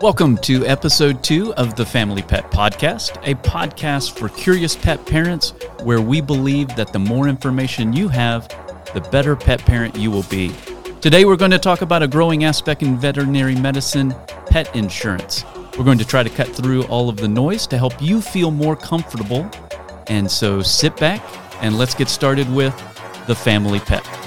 Welcome to episode two of the Family Pet Podcast, a podcast for curious pet parents where we believe that the more information you have, the better pet parent you will be. Today, we're going to talk about a growing aspect in veterinary medicine pet insurance. We're going to try to cut through all of the noise to help you feel more comfortable. And so sit back and let's get started with the Family Pet.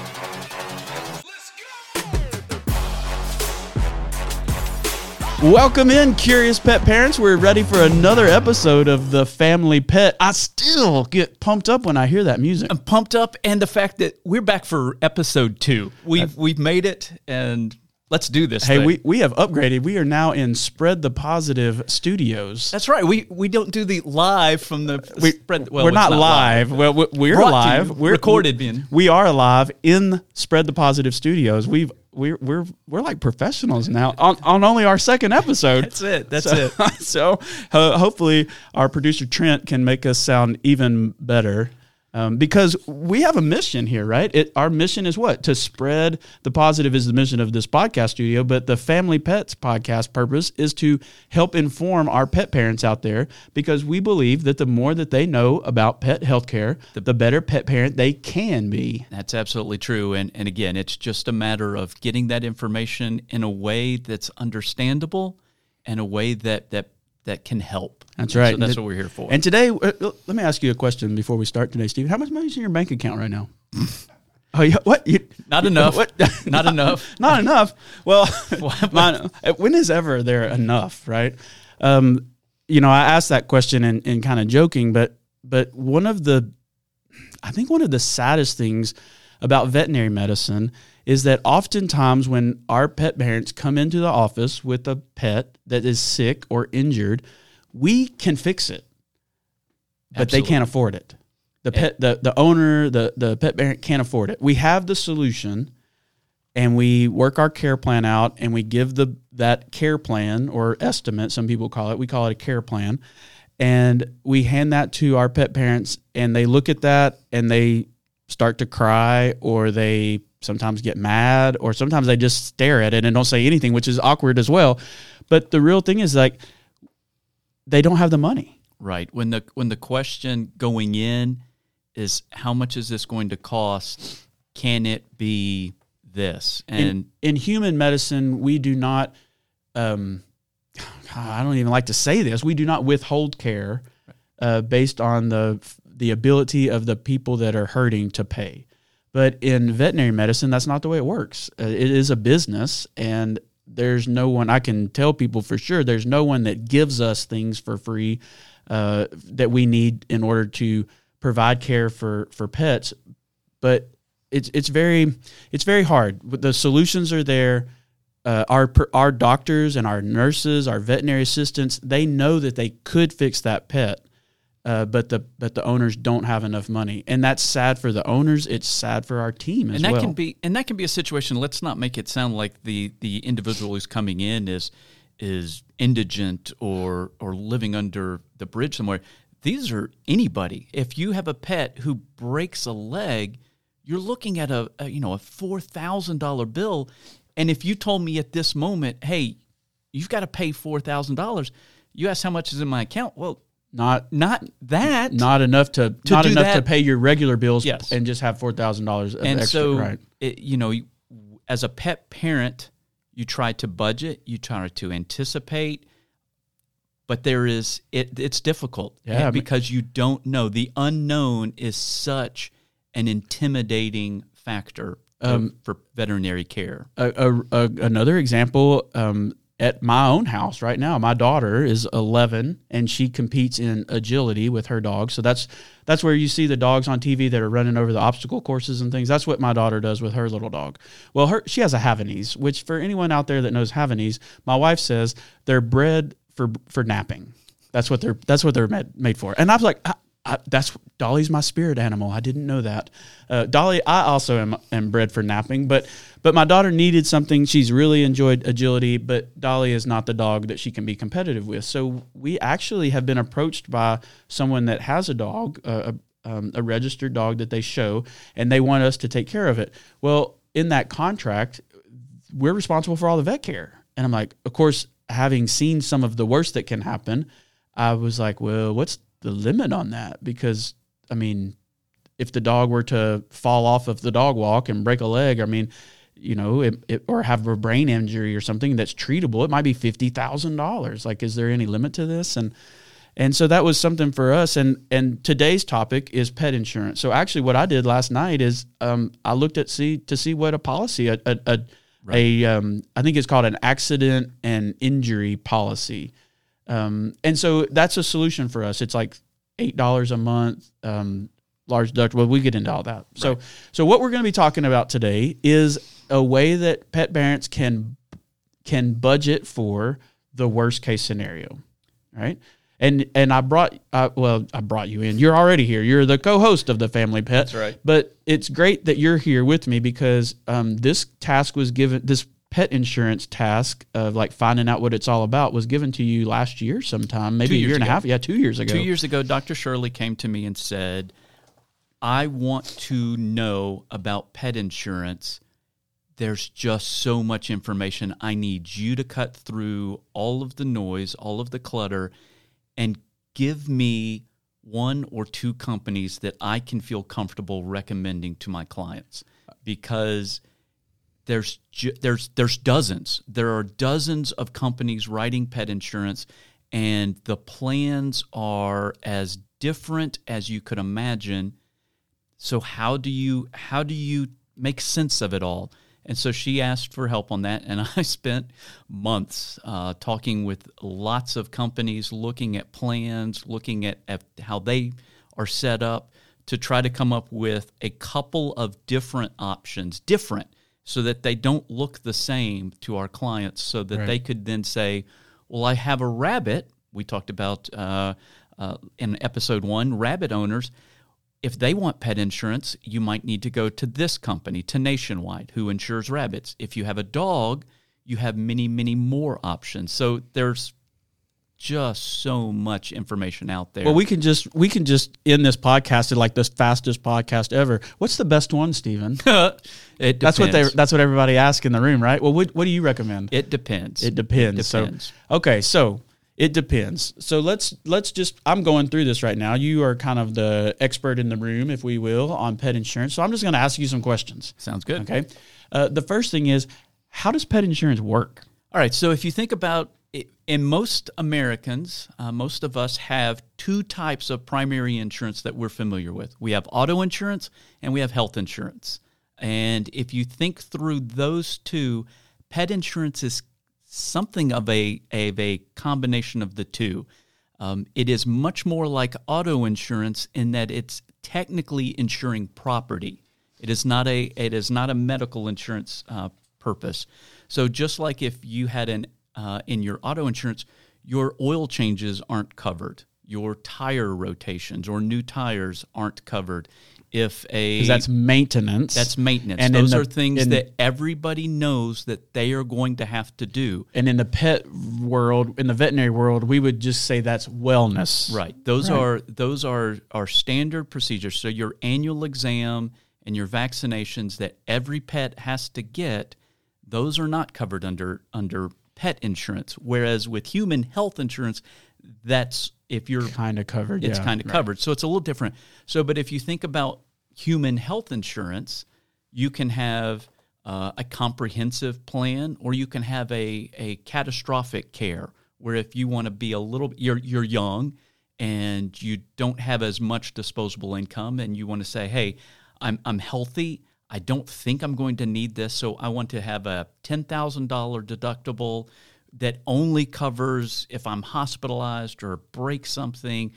Welcome in, curious pet parents. We're ready for another episode of the Family Pet. I still get pumped up when I hear that music. I'm pumped up, and the fact that we're back for episode two. We've we've made it, and let's do this. Hey, thing. we, we have upgraded. We are now in Spread the Positive Studios. That's right. We we don't do the live from the We, spread. Well, we're it's not, live. Well, we- we're Brought live. We're recorded, Ben. We are live in Spread the Positive Studios. We've we're we're we're like professionals now on, on only our second episode. That's it. That's so, it. so uh, hopefully our producer Trent can make us sound even better. Um, because we have a mission here, right? It, our mission is what? To spread the positive is the mission of this podcast studio, but the Family Pets podcast purpose is to help inform our pet parents out there because we believe that the more that they know about pet healthcare, the, the better pet parent they can be. That's absolutely true. And and again, it's just a matter of getting that information in a way that's understandable and a way that that that can help. That's right. So that's And what we're here for. And today, uh, let me ask you a question before we start today, Steve. How much money is in your bank account right now? oh, yeah, what? You, Not enough. What? Not enough. Not enough. Well, mine, when is ever there enough, right? Um, you know, I asked that question in, in kind of joking, but but one of the, I think one of the saddest things about veterinary medicine is that oftentimes when our pet parents come into the office with a pet that is sick or injured, we can fix it, but Absolutely. they can't afford it. The pet, the, the owner, the, the pet parent can't afford it. We have the solution and we work our care plan out and we give the that care plan or estimate some people call it we call it a care plan and we hand that to our pet parents and they look at that and they start to cry or they sometimes get mad or sometimes they just stare at it and don't say anything which is awkward as well but the real thing is like they don't have the money Right. When the when the question going in is how much is this going to cost? Can it be this? And in, in human medicine, we do not, um, I don't even like to say this, we do not withhold care uh, based on the, the ability of the people that are hurting to pay. But in veterinary medicine, that's not the way it works. Uh, it is a business, and there's no one, I can tell people for sure, there's no one that gives us things for free uh, that we need in order to provide care for, for pets. But it's it's very it's very hard. The solutions are there. Uh, our our doctors and our nurses, our veterinary assistants, they know that they could fix that pet, uh, but the but the owners don't have enough money, and that's sad for the owners. It's sad for our team as and that well. can be and that can be a situation. Let's not make it sound like the the individual who's coming in is is indigent or or living under the bridge somewhere. These are anybody. If you have a pet who breaks a leg, you're looking at a, a you know a four thousand dollar bill, and if you told me at this moment, hey, you've got to pay four thousand dollars, you ask how much is in my account. Well, not not that. not enough to, not do enough to pay your regular bills Yes. and just have four thousand dollars and extra. so right. it, you know as a pet parent you try to budget you try to anticipate but there is it it's difficult Yeah, I mean- because you don't know the unknown is such an intimidating factor Um, for veterinary care a, a, a, another example um, at my own house right now. My daughter is 11 and she competes in agility with her dog. So that's that's where you see the dogs on tv that are running over the obstacle courses and things. That's what my daughter does with her little dog. Well her she has a havanese which for anyone out there that knows havanese my wife says they're bred for for napping. That's what they're that's what they're made, made for. And i was like I, that's Dolly's my spirit animal. I didn't know that. Uh, Dolly, I also am, am bred for napping, but but my daughter needed something. She's really enjoyed agility, but Dolly is not the dog that she can be competitive with. So we actually have been approached by someone that has a dog, uh, a, um, a registered dog that they show, and they want us to take care of it. Well, in that contract, we're responsible for all the vet care. And I'm like, of course, having seen some of the worst that can happen, I was like, well, what's the limit on that? Because I mean, if the dog were to fall off of the dog walk and break a leg, I mean, you know, it, it, or have a brain injury or something that's treatable, it might be fifty thousand dollars. Like, is there any limit to this? And and so that was something for us. And and today's topic is pet insurance. So actually, what I did last night is um, I looked at see to see what a policy a a, a, right. a um, I think it's called an accident and injury policy. Um, and so that's a solution for us. It's like eight dollars a month. Um, large deductible. Well, we get into all that. Right. So, so what we're going to be talking about today is a way that pet parents can can budget for the worst case scenario, right? And and I brought uh, well I brought you in. You're already here. You're the co-host of the Family Pet. That's right. But it's great that you're here with me because um, this task was given. This pet insurance task of like finding out what it's all about was given to you last year sometime, maybe a year and a half. Yeah, two years ago. Two years ago, Dr. Shirley came to me and said, "I want to know about pet insurance." there's just so much information. I need you to cut through all of the noise, all of the clutter, and give me one or two companies that I can feel comfortable recommending to my clients because there's there's there's dozens. There are dozens of companies writing pet insurance and the plans are as different as you could imagine. So how do you how do you make sense of it all? And so she asked for help on that. And I spent months uh, talking with lots of companies, looking at plans, looking at, at how they are set up to try to come up with a couple of different options, different, so that they don't look the same to our clients, so that right. they could then say, Well, I have a rabbit. We talked about uh, uh, in episode one, rabbit owners if they want pet insurance, you might need to go to this company, to Nationwide, who insures rabbits. If you have a dog, you have many, many more options. So there's just so much information out there. Well, we can just we can just end this podcast at like this fastest podcast ever. What's the best one, Stephen? it that's what they that's what everybody asks in the room, right? Well, what, what do you recommend? It depends. It depends. It depends. So, okay, so it depends. So let's let's just I'm going through this right now. You are kind of the expert in the room, if we will, on pet insurance. So I'm just going to ask you some questions. Sounds good. Okay. Uh, the first thing is, how does pet insurance work? All right. So if you think about in most Americans, uh, most of us have two types of primary insurance that we're familiar with. We have auto insurance and we have health insurance. And if you think through those two, pet insurance is something of a, of a combination of the two. Um, it is much more like auto insurance in that it's technically insuring property. It is not a it is not a medical insurance uh, purpose. So just like if you had an uh, in your auto insurance, your oil changes aren't covered, your tire rotations or new tires aren't covered if a that's maintenance. That's maintenance. And those the, are things in, that everybody knows that they are going to have to do. And in the pet world, in the veterinary world, we would just say that's wellness. Right. Those right. are those are are standard procedures. So your annual exam and your vaccinations that every pet has to get, those are not covered under under pet insurance. Whereas with human health insurance, that's if you're kind of covered. It's yeah. kind of right. covered. So it's a little different. So, but if you think about human health insurance, you can have uh, a comprehensive plan, or you can have a a catastrophic care where if you want to be a little, you're you're young and you don't have as much disposable income, and you want to say, hey, I'm I'm healthy. I don't think I'm going to need this, so I want to have a ten thousand dollar deductible that only covers if I'm hospitalized or break something,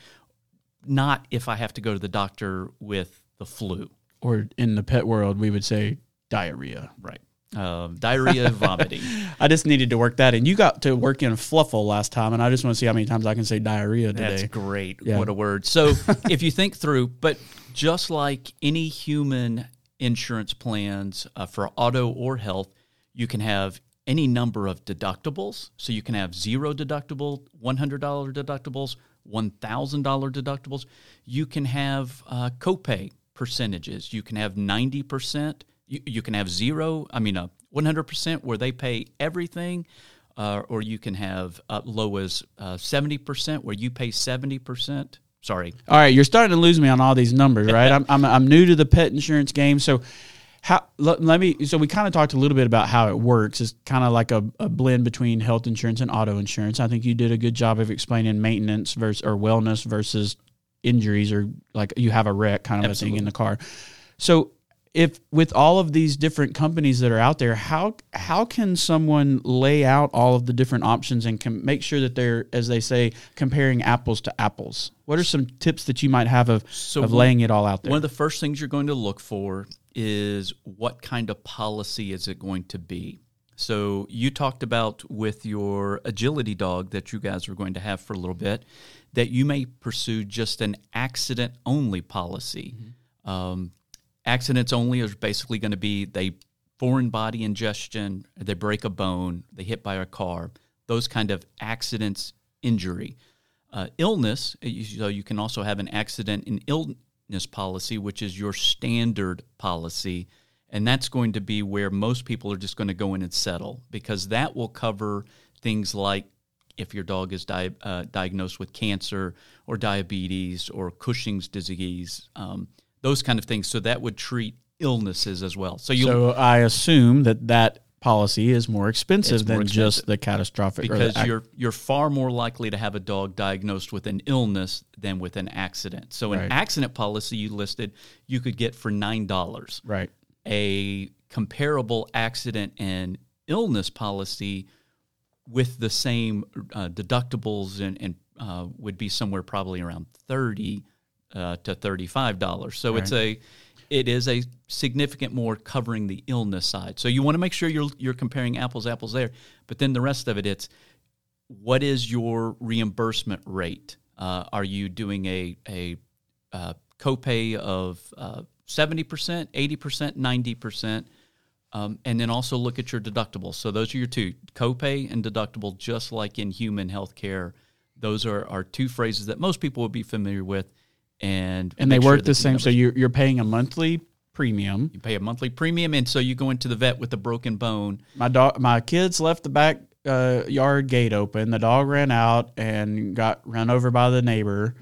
not if I have to go to the doctor with the flu. Or in the pet world, we would say diarrhea. Right. Uh, diarrhea, vomiting. I just needed to work that in. You got to work in fluffle last time, and I just want to see how many times I can say diarrhea today. That's great. Yeah. What a word. So if you think through, but just like any human insurance plans uh, for auto or health, you can have any number of deductibles. So you can have zero deductible, $100 deductibles, $1,000 deductibles. You can have uh, copay percentages. You can have 90%. You, you can have zero, I mean, uh, 100% where they pay everything. uh, or you can have low as uh, seventy percent, where you pay seventy percent. Sorry, All right, you're starting to lose me on all these numbers, right? I'm, I'm, I'm new to the pet insurance game, so how let, let me so we kind of talked a little bit about how it works. It's kind of like a, a blend between health insurance and auto insurance. I think you did a good job of explaining maintenance versus or wellness versus injuries or like you have a wreck kind of a thing in the car. So if with all of these different companies that are out there, how how can someone lay out all of the different options and can make sure that they're, as they say, comparing apples to apples? What are some tips that you might have of So of laying it all out there? One of the first things you're going to look for is what kind of policy is it going to be. So you talked about with your agility dog that you guys are going to have for a little bit that you may pursue just an accident only policy. Um, accidents only is basically going to be they foreign body ingestion, they break a bone, they hit by a car, those kind of accidents injury. Uh, illness, you- so you can also have an accident and illness policy, which is your standard policy. And that's going to be where most people are just going to go in and settle because that will cover things like if your dog is di- uh, diagnosed with cancer or diabetes or Cushing's disease, um, those kind of things. So that would treat illnesses as well. So you so I assume that that policy is more expensive It's than more just the catastrophic or the because ac- you're you're far more likely to have a dog diagnosed with an illness than with an accident. So an Right. accident policy you listed you could get for nine dollars. right. A comparable accident and illness policy with the same uh, deductibles and, and uh, would be somewhere probably around thirty uh, to thirty five dollars. So it's a it is a significant more covering the illness side. So you want to make sure you're you're comparing apples apples there. But then the rest of it, it's what is your reimbursement rate? Uh, are you doing a a uh, copay of uh, seventy percent, eighty percent, ninety percent? Um, and then also look at your deductible. So those are your two copay and deductible, just like in human healthcare. Those are, are two phrases that most people would be familiar with, and And they make sure work the same. So you're you're paying a monthly premium. you pay a monthly premium, and so you go into the vet with a broken bone. My dog, my kids left the back uh, yard gate open. The dog ran out and got run over by the neighbor.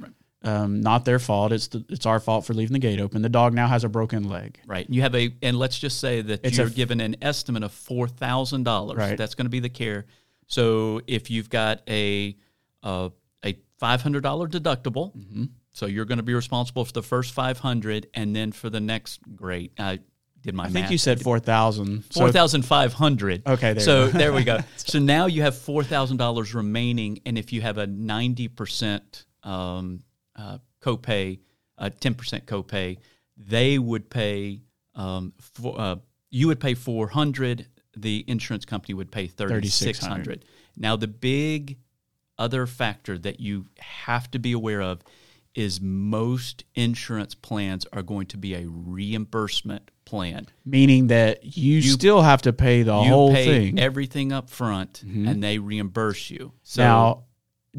Um, not their fault. It's the, it's our fault for leaving the gate open. The dog now has a broken leg. Right. You have a, and let's just say that It's you're a- given an estimate of four thousand dollars. Right. That's going to be the care. So if you've got a uh, a five hundred dollar deductible, Mm-hmm. so you're going to be responsible for the first five hundred, and then for the next. Great. I did my I math. think you said four thousand. Four thousand five hundred. Okay, there so there we go. So now you have four thousand dollars remaining, and if you have a ninety percent um, uh, copay, uh, ten percent copay, they would pay. Um, for, uh, you would pay four hundred. The insurance company would pay thirty six hundred. Now the big other factor that you have to be aware of is most insurance plans are going to be a reimbursement plan meaning that you, still have to pay the you whole pay thing. Mm-hmm. everything up front and they reimburse you. So now,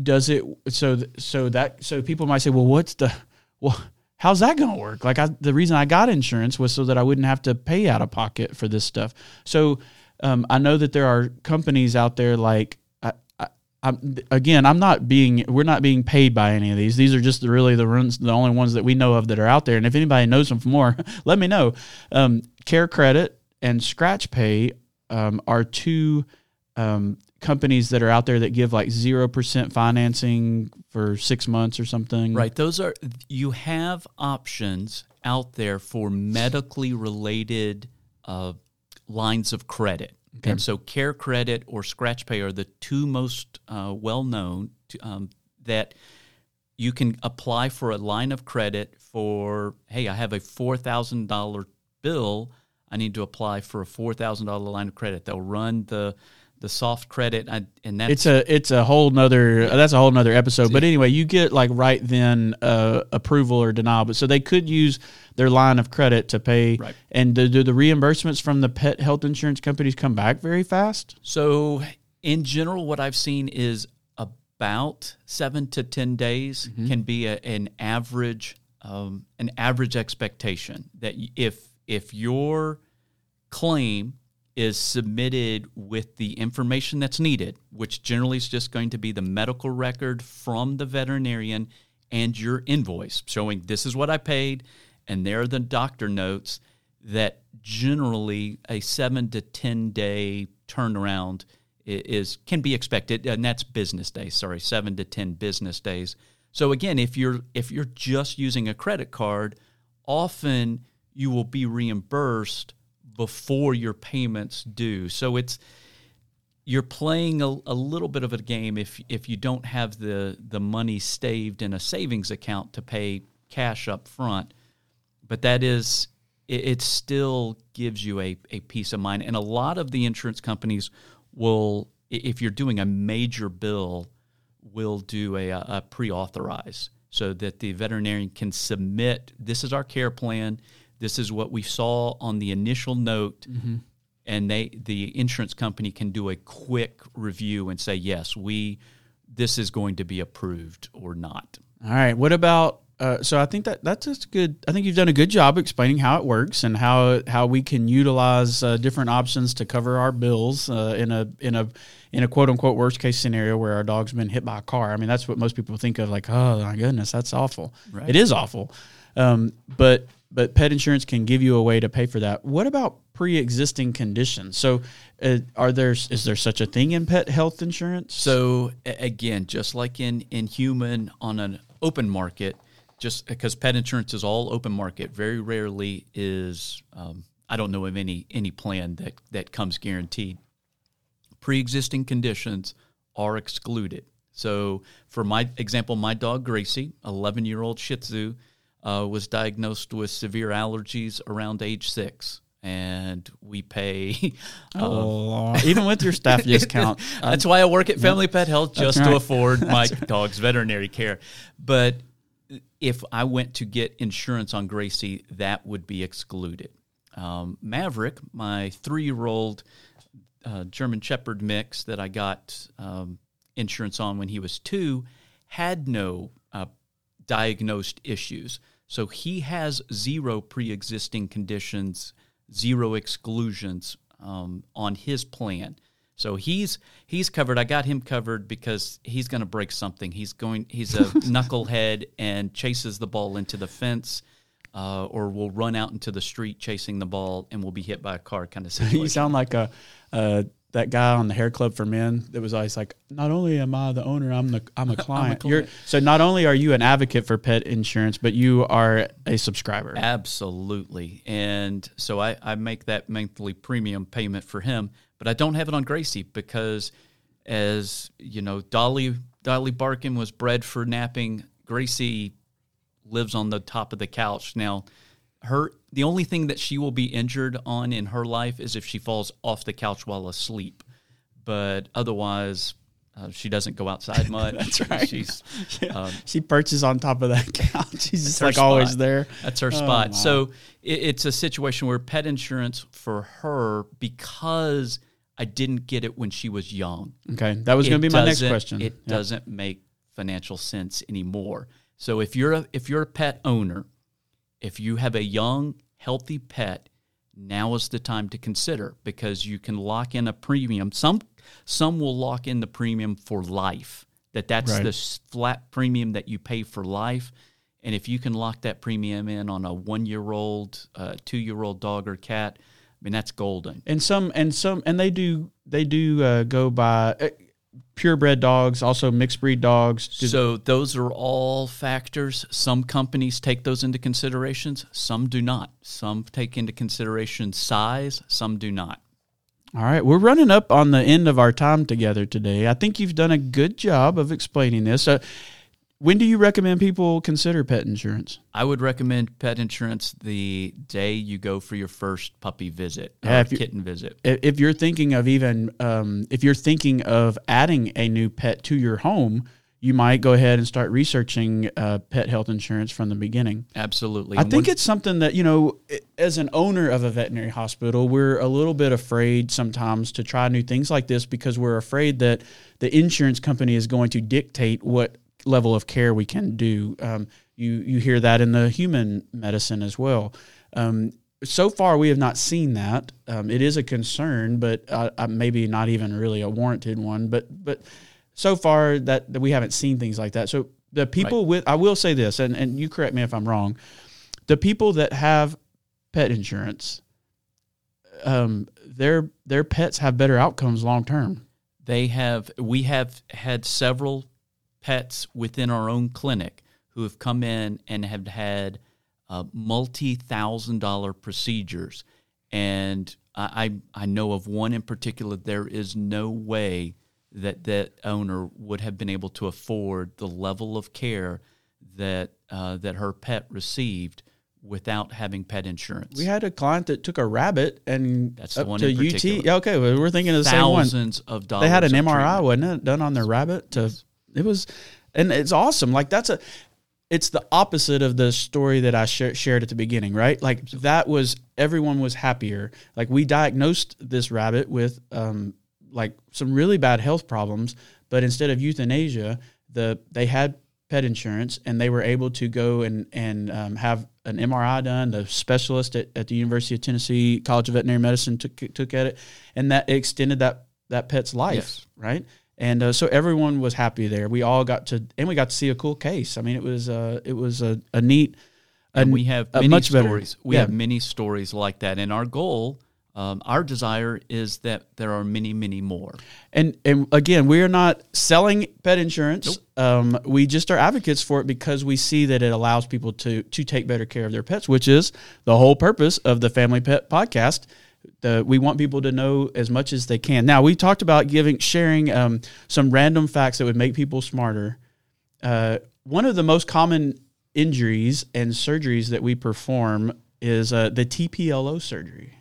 does it so so that so people might say, well, what's the well, how's that going to work? Like, I, the reason I got insurance was so that I wouldn't have to pay out of pocket for this stuff. So, um, I know that there are companies out there like. I'm, again, I'm not being. We're not being paid by any of these. These are just really the the only ones that we know of that are out there. And if anybody knows them for more, let me know. Um, Care Credit and Scratch Pay um, are two um, companies that are out there that give like zero percent financing for six months or something. right, those are you have options out there for medically related uh, lines of credit. And so Care Credit or Scratch Pay are the two most uh, well known um, that you can apply for a line of credit for hey, I have a four thousand dollar bill. I need to apply for a four thousand dollar line of credit. They'll run the the soft credit, I, and that's It's a it's a whole nother that's a whole nother episode. But anyway, you get like right then uh, approval or denial. But so they could use their line of credit to pay. Right. And do, do the reimbursements from the pet health insurance companies come back very fast? So, in general, what I've seen is about seven to ten days can be a, an average um, an average expectation that if if your claim is submitted with the information that's needed, which generally is just going to be the medical record from the veterinarian and your invoice showing this is what I paid, and there are the doctor notes that generally a seven to 10 day turnaround is can be expected. And that's business days. Sorry 7 to 10 business days. So again if you're if you're just using a credit card often you will be reimbursed before your payments due. So it's you're playing a, a, little bit of a game if if you don't have the the money staved in a savings account to pay cash up front. But that is it, it still gives you a, a peace of mind. And a lot of the insurance companies will if you're doing a major bill, will do a, a pre-authorize so that the veterinarian can submit this is our care plan this is what we saw on the initial note. Mm-hmm. And they, the insurance company can do a quick review and say, yes, we, this is going to be approved or not. All right. What about uh, so I think that that's a good. I think you've done a good job explaining how it works and how how we can utilize uh, different options to cover our bills uh, in a in a in a quote unquote worst case scenario where our dog's been hit by a car. I mean, that's what most people think of. Like, oh my goodness, that's awful. Right. It is awful. Um, but but pet insurance can give you a way to pay for that. What about pre-existing conditions? So, uh, are there is there such a thing in pet health insurance? So again, just like in in human on an open market, just because pet insurance is all open market, very rarely is um, I don't know of any any plan that that comes guaranteed. Pre-existing conditions are excluded. So, for my example, my dog Gracie, 11 year old Shih Tzu uh, was diagnosed with severe allergies around age six. And we pay. oh, even with your staff discount. that's why I work at Family Pet Health just right. to afford my dog's veterinary care. But if I went to get insurance on Gracie, that would be excluded. Um, Maverick, my three year old uh, German Shepherd mix that I got um, insurance on when he was two, had no uh, diagnosed issues. So he has zero pre existing conditions, zero exclusions um, on his plan. So he's he's covered. I got him covered because he's going to break something. He's going. He's a knucklehead and chases the ball into the fence, uh, or will run out into the street chasing the ball and will be hit by a car. Kind of situation. you sound like a, a that guy on the hair club for men that was always like, not only am I the owner, I'm the I'm a client. I'm a client. so not only are you an advocate for pet insurance, but you are a subscriber. Absolutely. And so I, I make that monthly premium payment for him, but I don't have it on Gracie because as you know, Dolly Dolly Barkin was bred for napping. Gracie lives on the top of the couch. Now her the only thing that she will be injured on in her life is if she falls off the couch while asleep. But otherwise, uh, she doesn't go outside much. That's right. She's um, she perches on top of that couch. She's just like spot. always there. That's her oh, spot. So it, it's a situation where pet insurance for her because I didn't get it when she was young. Okay, that was going to be my next question. It yep. doesn't make financial sense anymore. So if you're a if you're a pet owner if you have a young, healthy pet, now is the time to consider because you can lock in a premium. Some some will lock in the premium for life. That that's right. the flat premium that you pay for life. And if you can lock that premium in on a one year old, uh, two year old dog or cat, I mean that's golden. And some and some and they do they do uh, go by. Purebred dogs, also mixed breed dogs. so those are all factors. Some companies take those into considerations, some do not. Some take into consideration size, some do not. All right, we're running up on the end of our time together today. I think you've done a good job of explaining this. Uh, when do you recommend people consider pet insurance? I would recommend pet insurance the day you go for your first puppy visit yeah, kitten visit. If you're thinking of even um, if you're thinking of adding a new pet to your home, you might go ahead and start researching uh, pet health insurance from the beginning. Absolutely. I think it's something that, you know, as an owner of a veterinary hospital, we're a little bit afraid sometimes to try new things like this because we're afraid that the insurance company is going to dictate what level of care we can do. Um, you you hear that in the human medicine as well. Um, so far we have not seen that. Um, it is a concern, but uh, uh, maybe not even really a warranted one. But but so far that, that we haven't seen things like that. So the people right. with I will say this, and and you correct me if I'm wrong. The people that have pet insurance, um, their their pets have better outcomes long term. They have. We have had several pets within our own clinic who have come in and have had uh, multi thousand dollar procedures. And I, I know of one in particular, there is no way that that owner would have been able to afford the level of care that uh, that her pet received without having pet insurance. We had a client that took a rabbit and that's the one to UT. Yeah, okay, well, we're thinking of the Thousands same one. Thousands of dollars. They had an MRI, treatment. wasn't it, done on their rabbit? To it was, and it's awesome. Like that's a it's the opposite of the story that I sh- shared at the beginning, right? Like that was everyone was happier. Like we diagnosed this rabbit with um, like some really bad health problems, but instead of euthanasia, the they had pet insurance and they were able to go and and um, have an MRI done. The specialist at, at the University of Tennessee College of Veterinary Medicine took took at it, and that extended that that pet's life, yes. right? And uh, so everyone was happy there. We all got to, and we got to see a cool case. I mean, it was uh, it was a, a neat. A, and we have many much stories. Better. We yeah. have many stories like that, and our goal, um, our desire is that there are many, many more. And and again, we are not selling pet insurance. Nope. Um, we just are advocates for it because we see that it allows people to to take better care of their pets, which is the whole purpose of the Family Pet Podcast the, we want people to know as much as they can. Now we talked about giving sharing um, some random facts that would make people smarter. Uh, one of the most common injuries and surgeries that we perform is uh, the TPLO surgery,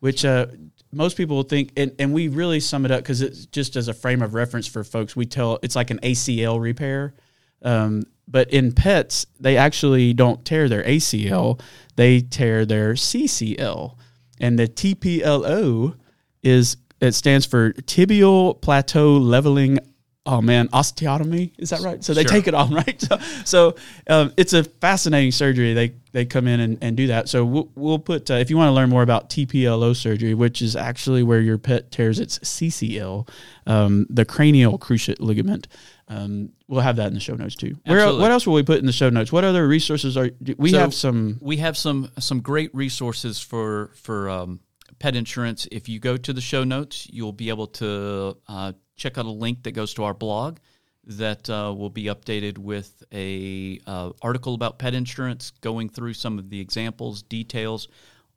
which uh, most people think, and, and we really sum it up because it's just as a frame of reference for folks. We tell it's like an ACL repair. Um, but in pets, they actually don't tear their ACL; they tear their CCL and the TPLO is it stands for tibial plateau leveling. Oh man, osteotomy is that right? So they sure. take it on, right? So, so um, it's a fascinating surgery. They they come in and, and do that. So we'll, we'll put uh, if you want to learn more about TPLO surgery, which is actually where your pet tears its CCL, um, the cranial cruciate ligament. Um, we'll have that in the show notes too. Where, what else will we put in the show notes? What other resources are we so have some? We have some some great resources for for um, pet insurance. If you go to the show notes, you'll be able to uh, check out a link that goes to our blog that uh, will be updated with a uh, article about pet insurance, going through some of the examples, details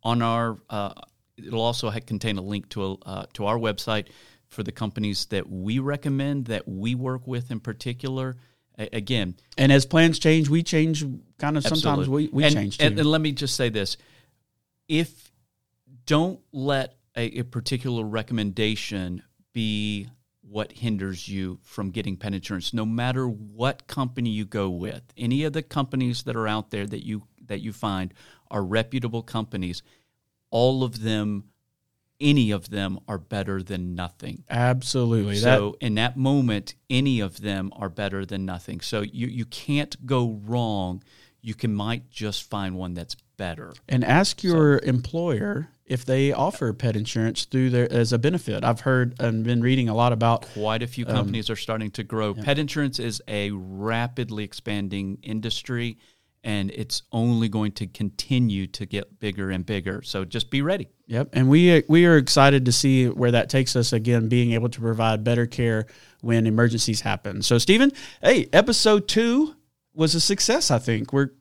on our. Uh, it'll also contain a link to a, uh, to our website for the companies that we recommend that we work with in particular. A- again, and as plans change, we change. Kind of sometimes we we and, change too. And, and let me just say this: if don't let a, a particular recommendation be what hinders you from getting pet insurance no matter what company you go with any of the companies that are out there that you that you find are reputable companies all of them any of them are better than nothing. Absolutely. So that, in that moment, any of them are better than nothing. So you, you can't go wrong. You can might just find one that's better. And ask your so, employer if they offer pet insurance through their as a benefit. I've heard and been reading a lot about quite a few um, companies um, are starting to grow. Yeah. Pet insurance is a rapidly expanding industry and it's only going to continue to get bigger and bigger. So just be ready. Yep, and we we are excited to see where that takes us. Again, being able to provide better care when emergencies happen. So, Stephen, hey, episode two was a success. I think we're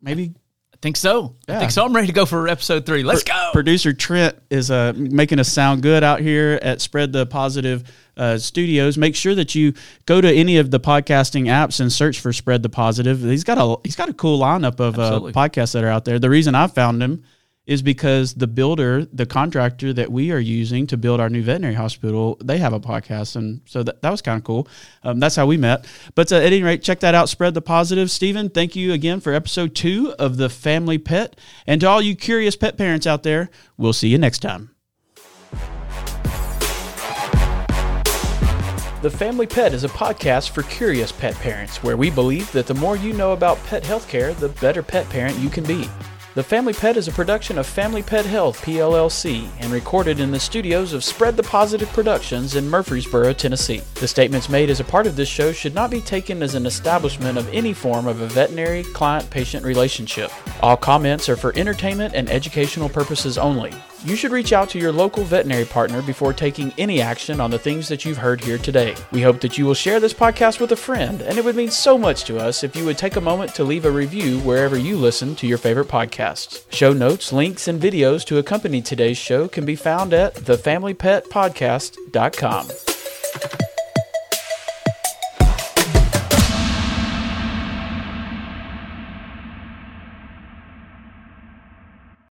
maybe think so. Yeah. I think so. I'm ready to go for episode three. Let's Pro- go. Producer Trent is uh, making us sound good out here at Spread the Positive uh, Studios. Make sure that you go to any of the podcasting apps and search for Spread the Positive. He's got a he's got a cool lineup of uh, podcasts that are out there. The reason I found him is because the builder, the contractor that we are using to build our new veterinary hospital, they have a podcast. And so that, that was kind of cool. Um, that's how we met. But uh, at any rate, check that out. Spread the positive. Stephen, thank you again for episode two of The Family Pet. And to all you curious pet parents out there, we'll see you next time. The Family Pet is a podcast for curious pet parents where we believe that the more you know about pet healthcare, the better pet parent you can be. The Family Pet is a production of Family Pet Health PLLC and recorded in the studios of Spread the Positive Productions in Murfreesboro, Tennessee. The statements made as a part of this show should not be taken as an establishment of any form of a veterinary client patient relationship. All comments are for entertainment and educational purposes only. You should reach out to your local veterinary partner before taking any action on the things that you've heard here today. We hope that you will share this podcast with a friend, and it would mean so much to us if you would take a moment to leave a review wherever you listen to your favorite podcasts. Show notes, links, and videos to accompany today's show can be found at thefamilypetpodcast.com.